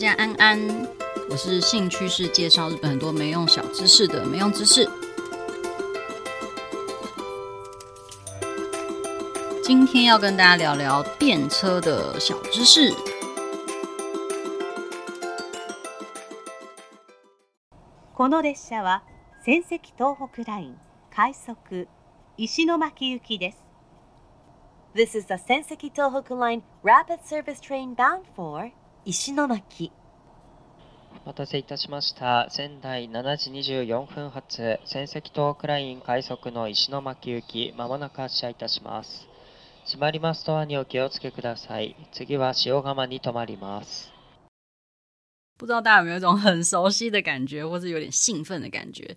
家安安，我是兴趣是介绍日本很多没用小知识的没用知识。今天要跟大家聊聊电车的小知识。この列车は仙石东北ライン快速石巻行きです。This is the Senseki Tohoku Line Rapid Service Train bound for 石巻。お待たせいたしました。仙台7时24分発、仙石东北ライン快速の石巻行き、まもなく発车いたします。闭まりますドアにお気をつけください。次は塩釜に停まります。不知道大家有没有一种很熟悉的感觉，或是有点兴奋的感觉？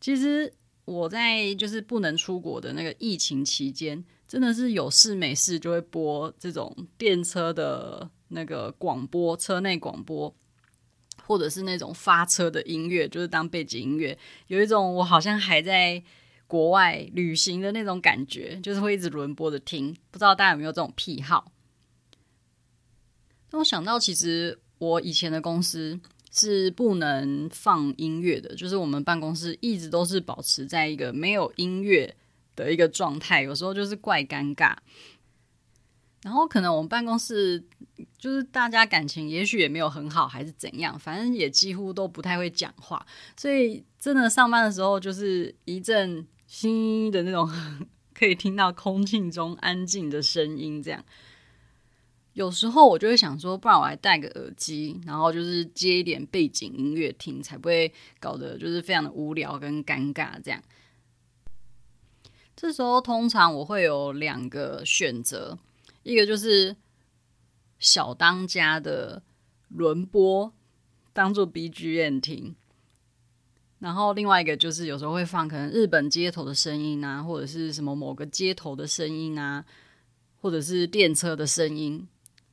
其实我在就是不能出国的那个疫情期间，真的是有事没事就会播这种电车的那个广播，车内广播，或者是那种发车的音乐，就是当背景音乐，有一种我好像还在国外旅行的那种感觉，就是会一直轮播的听。不知道大家有没有这种癖好？那我想到，其实我以前的公司。是不能放音乐的，就是我们办公室一直都是保持在一个没有音乐的一个状态，有时候就是怪尴尬。然后可能我们办公室就是大家感情也许也没有很好，还是怎样，反正也几乎都不太会讲话，所以真的上班的时候就是一阵心的那种，可以听到空气中安静的声音，这样。有时候我就会想说，不然我还戴个耳机，然后就是接一点背景音乐听，才不会搞得就是非常的无聊跟尴尬这样。这时候通常我会有两个选择，一个就是小当家的轮播当做 BGM 听，然后另外一个就是有时候会放可能日本街头的声音啊，或者是什么某个街头的声音啊，或者是电车的声音。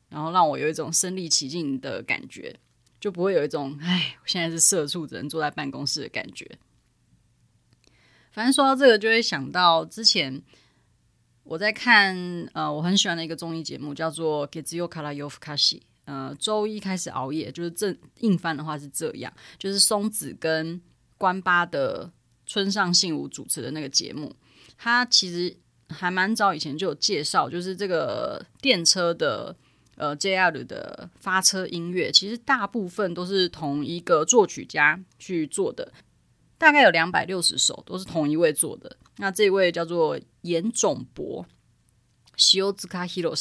然后让我有一种身临其境的感觉，就不会有一种“哎，我现在是社畜，只能坐在办公室”的感觉。反正说到这个，就会想到之前我在看呃，我很喜欢的一个综艺节目，叫做《月曜から夜更かし》。呃，周一开始熬夜，就是正硬翻的话是这样，就是松子跟关八的村上信五主持的那个节目。他其实还蛮早以前就有介绍，就是这个电车的。呃，JR 的发车音乐其实大部分都是同一个作曲家去做的，大概有两百六十首都是同一位做的。 那这位叫做岩塚博，塩塚博。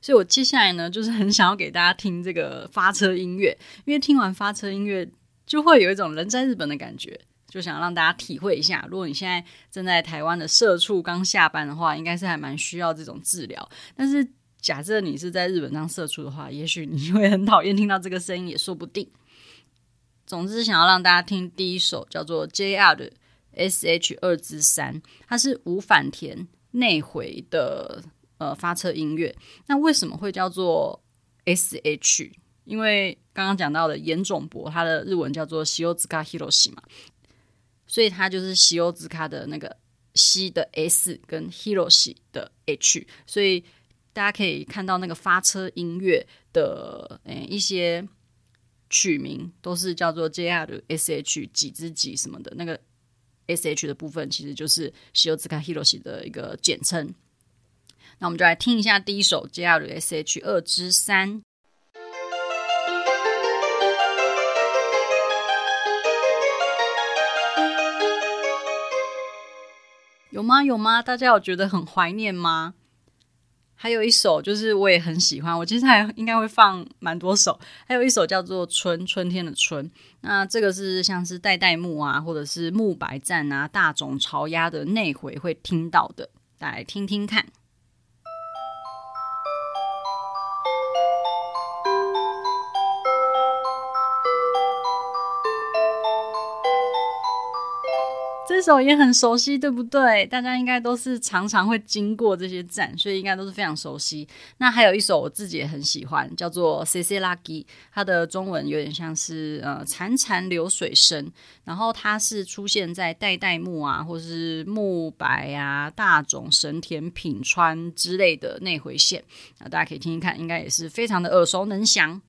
所以我接下来呢，就是很想要给大家听这个发车音乐，因为听完发车音乐就会有一种人在日本的感觉，就想让大家体会一下。如果你现在正在台湾的社畜刚下班的话，应该是还蛮需要这种治疗，但是。假设你是在日本当社畜的话，也许你会很讨厌听到这个声音，也说不定。总之，想要让大家听第一首叫做 JR 的 SH 二之三，它是无反田内回的呃发车音乐。那为什么会叫做 SH？因为刚刚讲到的岩塚博，它的日文叫做西欧兹卡 Hiroshi 嘛，所以它就是西欧兹卡的那个西的 S 跟 Hiroshi 的 H，所以。大家可以看到那个发车音乐的诶一些曲名都是叫做 JR SH 几之几什么的，那个 SH 的部分其实就是塩塚博的一个简称。那我们就来听一下第一首 JR SH 二之三。有吗？有吗？大家有觉得很怀念吗？还有一首就是我也很喜欢，我接下来应该会放蛮多首。还有一首叫做《春》，春天的春。那这个是像是代代木啊，或者是木白赞啊、大冢潮鸭的内回会听到的，来听听看。这首也很熟悉，对不对？大家应该都是常常会经过这些站，所以应该都是非常熟悉。那还有一首我自己也很喜欢，叫做《せせらぎ》，它的中文有点像是呃潺潺流水声，然后它是出现在代代木啊，或是木白啊、大塚、神田、品川之类的内回线。那大家可以听听看，应该也是非常的耳熟能详。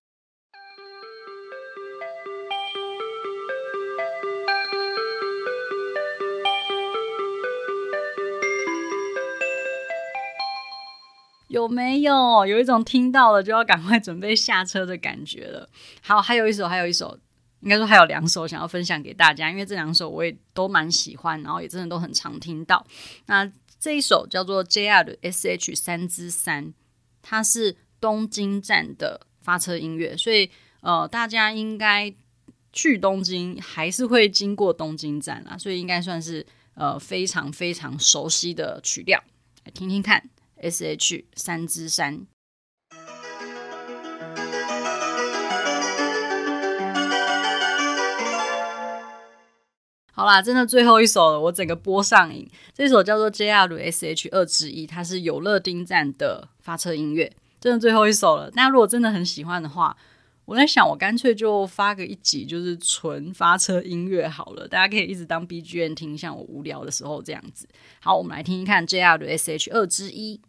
没有有一种听到了就要赶快准备下车的感觉了？好，还有一首，还有一首，应该说还有两首想要分享给大家，因为这两首我也都蛮喜欢，然后也真的都很常听到。那这一首叫做 JR SH 三之三，它是东京站的发车音乐，所以呃，大家应该去东京还是会经过东京站啦，所以应该算是呃非常非常熟悉的曲调，来听听看。S H 三之三，好啦，真的最后一首了，我整个播上瘾。这首叫做 J R S H 二之一，它是有乐町站的发车音乐，真的最后一首了。那如果真的很喜欢的话，我在想，我干脆就发个一集，就是纯发车音乐好了，大家可以一直当 B G M 听，像我无聊的时候这样子。好，我们来听一看 J R S H 二之一。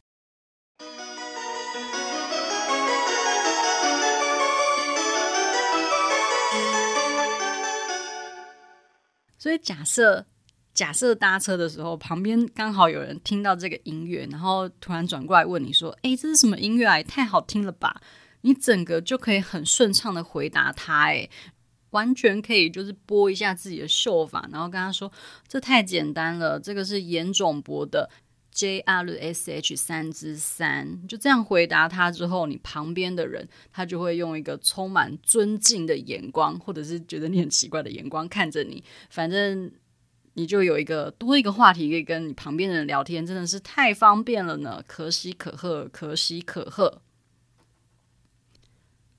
所以假设假设搭车的时候，旁边刚好有人听到这个音乐，然后突然转过来问你说：“诶，这是什么音乐啊？太好听了吧！”你整个就可以很顺畅的回答他，诶，完全可以就是播一下自己的秀法，然后跟他说：“这太简单了，这个是严总播的。” J R S H 三之三，就这样回答他之后，你旁边的人他就会用一个充满尊敬的眼光，或者是觉得你很奇怪的眼光看着你。反正你就有一个多一个话题可以跟你旁边的人聊天，真的是太方便了呢！可喜可贺，可喜可贺。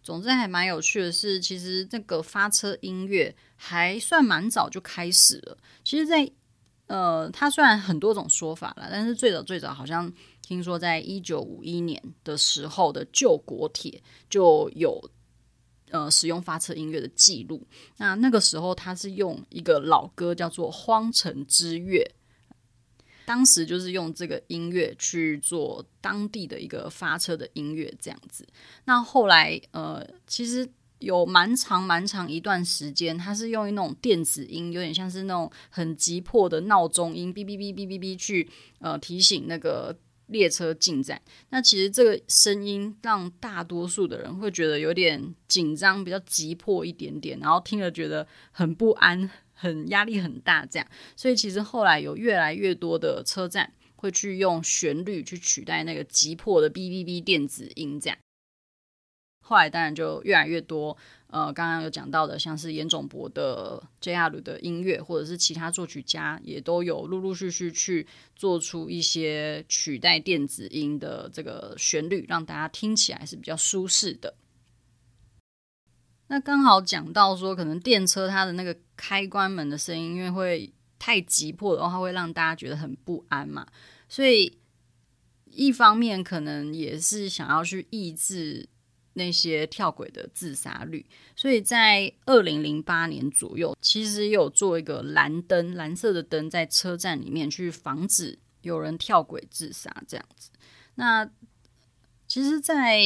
总之还蛮有趣的是，其实这个发车音乐还算蛮早就开始了。其实，在呃，它虽然很多种说法了，但是最早最早好像听说，在一九五一年的时候的旧国铁就有呃使用发车音乐的记录。那那个时候，它是用一个老歌叫做《荒城之月》，当时就是用这个音乐去做当地的一个发车的音乐这样子。那后来呃，其实。有蛮长蛮长一段时间，它是用那种电子音，有点像是那种很急迫的闹钟音，哔哔哔哔哔哔去呃提醒那个列车进站。那其实这个声音让大多数的人会觉得有点紧张，比较急迫一点点，然后听了觉得很不安，很压力很大这样。所以其实后来有越来越多的车站会去用旋律去取代那个急迫的哔哔哔电子音这样。快当然就越来越多，呃，刚刚有讲到的，像是严总博的 JR 的音乐，或者是其他作曲家，也都有陆陆续续去做出一些取代电子音的这个旋律，让大家听起来是比较舒适的。那刚好讲到说，可能电车它的那个开关门的声音，因为会太急迫的话，会让大家觉得很不安嘛，所以一方面可能也是想要去抑制。那些跳轨的自杀率，所以在二零零八年左右，其实有做一个蓝灯，蓝色的灯在车站里面去防止有人跳轨自杀这样子。那其实，在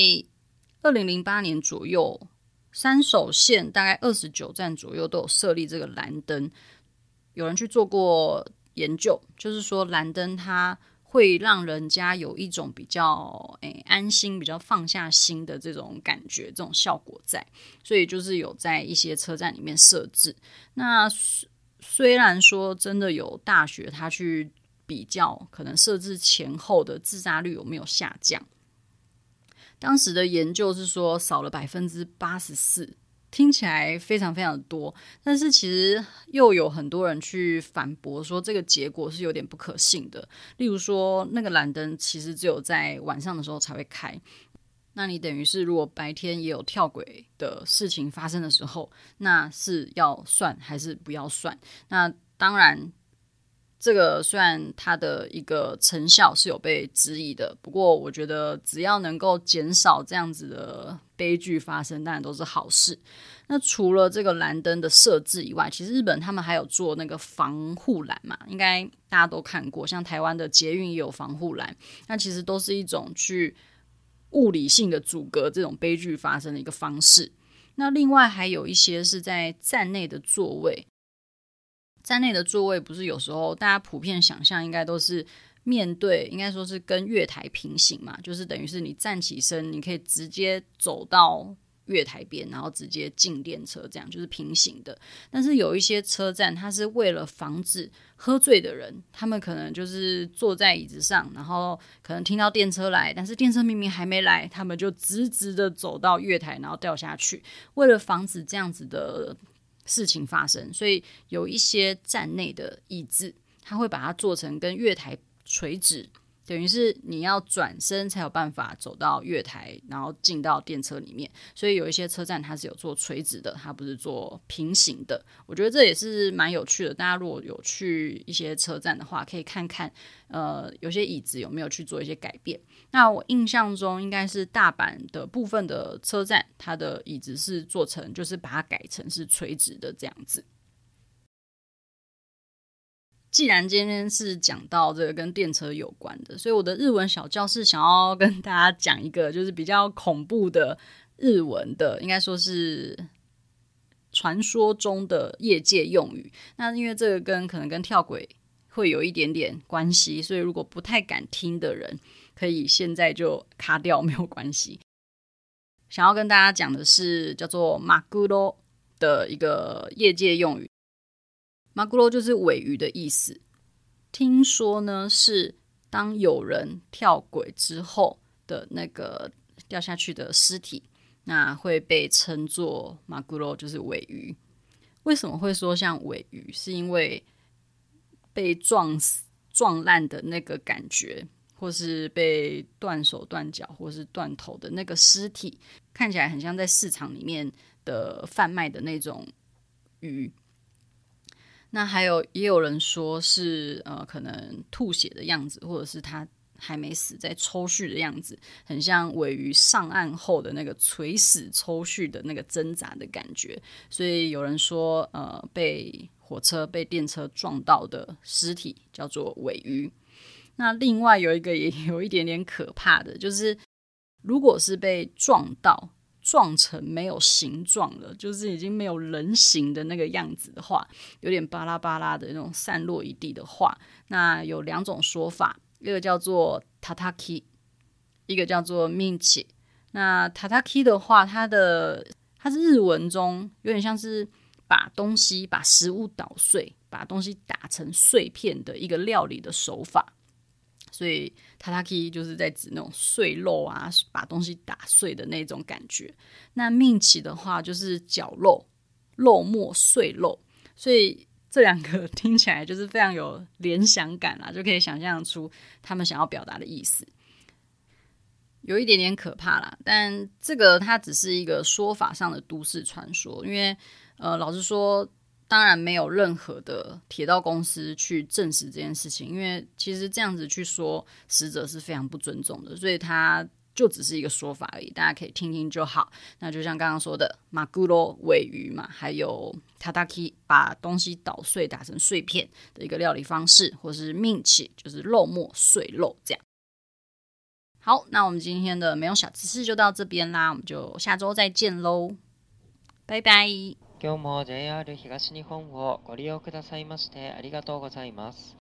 二零零八年左右，三手线大概二十九站左右都有设立这个蓝灯，有人去做过研究，就是说蓝灯它。会让人家有一种比较诶、安心、比较放下心的这种感觉，这种效果在，所以就是有在一些车站里面设置。那虽然说真的有大学他去比较，可能设置前后的自杀率有没有下降？当时的研究是说少了百分之八十四。听起来非常非常多，但是其实又有很多人去反驳说这个结果是有点不可信的。例如说，那个蓝灯其实只有在晚上的时候才会开，那你等于是如果白天也有跳轨的事情发生的时候，那是要算还是不要算？那当然，这个虽然它的一个成效是有被质疑的，不过我觉得只要能够减少这样子的悲剧发生，当然都是好事。那除了这个蓝灯的设置以外，其实日本他们还有做那个防护栏嘛，应该大家都看过，像台湾的捷运也有防护栏，那其实都是一种去物理性的阻隔这种悲剧发生的一个方式。那另外还有一些是在站内的座位。站内的座位不是有时候大家普遍想象应该都是面对，应该说是跟月台平行嘛，就是等于是你站起身，你可以直接走到月台边，然后直接进电车，这样就是平行的。但是有一些车站，它是为了防止喝醉的人，他们可能就是坐在椅子上，然后可能听到电车来，但是电车明明还没来，他们就直直的走到月台，然后掉下去。为了防止这样子的。事情发生，所以有一些站内的椅子，他会把它做成跟月台垂直，等于是你要转身才有办法走到月台，然后进到电车里面。所以有一些车站它是有做垂直的，它不是做平行的。我觉得这也是蛮有趣的。大家如果有去一些车站的话，可以看看，呃，有些椅子有没有去做一些改变。那我印象中应该是大阪的部分的车站，它的椅子是做成，就是把它改成是垂直的这样子。既然今天是讲到这个跟电车有关的，所以我的日文小教室想要跟大家讲一个就是比较恐怖的日文的，应该说是传说中的业界用语。那因为这个跟可能跟跳轨会有一点点关系，所以如果不太敢听的人，可以现在就卡掉，没有关系。想要跟大家讲的是叫做“マグロ”的一个业界用语，“ マグロ”就是鮪鱼的意思。听说呢，是当有人跳轨之后的那个掉下去的尸体，那会被称作“マグロ”，就是鮪鱼。为什么会说像鮪鱼？是因为被撞死、撞烂的那个感觉。或是被断手断脚，或是断头的那个尸体，看起来很像在市场里面的贩卖的那种鱼。 那还有也有人说是呃，可能吐血的样子，或者是他还没死在抽搐的样子，很像尾鱼上岸后的那个垂死抽搐的那个挣扎的感觉。所以有人说，呃，被火车、被电车撞到的尸体叫做尾鱼。那另外有一个也有一点点可怕的，就是如果是被撞到撞成没有形状了，就是已经没有人形的那个样子的话，有点巴拉巴拉的那种散落一地的话，那有两种说法，一个叫做 tataki，一个叫做 minchi。那 tataki 的话，它的它是日文中有点像是把东西把食物捣碎，把东西打成碎片的一个料理的手法。所以，tataki 就是在指那种碎肉啊，把东西打碎的那种感觉。那命起的话，就是绞肉、肉末碎肉。所以这两个听起来就是非常有联想感啦，就可以想象出他们想要表达的意思。有一点点可怕啦，但这个它只是一个说法上的都市传说，因为呃，老实说。当然没有任何的铁道公司去证实这件事情，因为其实这样子去说死者是非常不尊重的，所以它就只是一个说法而已，大家可以听听就好。那就像刚刚说的，マグロ鮪鱼嘛，还有タタキ把东西捣碎打成碎片的一个料理方式，或是ミンチ就是肉末碎肉这样。好，那我们今天的没用小知识就到这边啦，我们就下周再见喽，拜拜。 今日も JR 東日本をご利用くださいましてありがとうございます。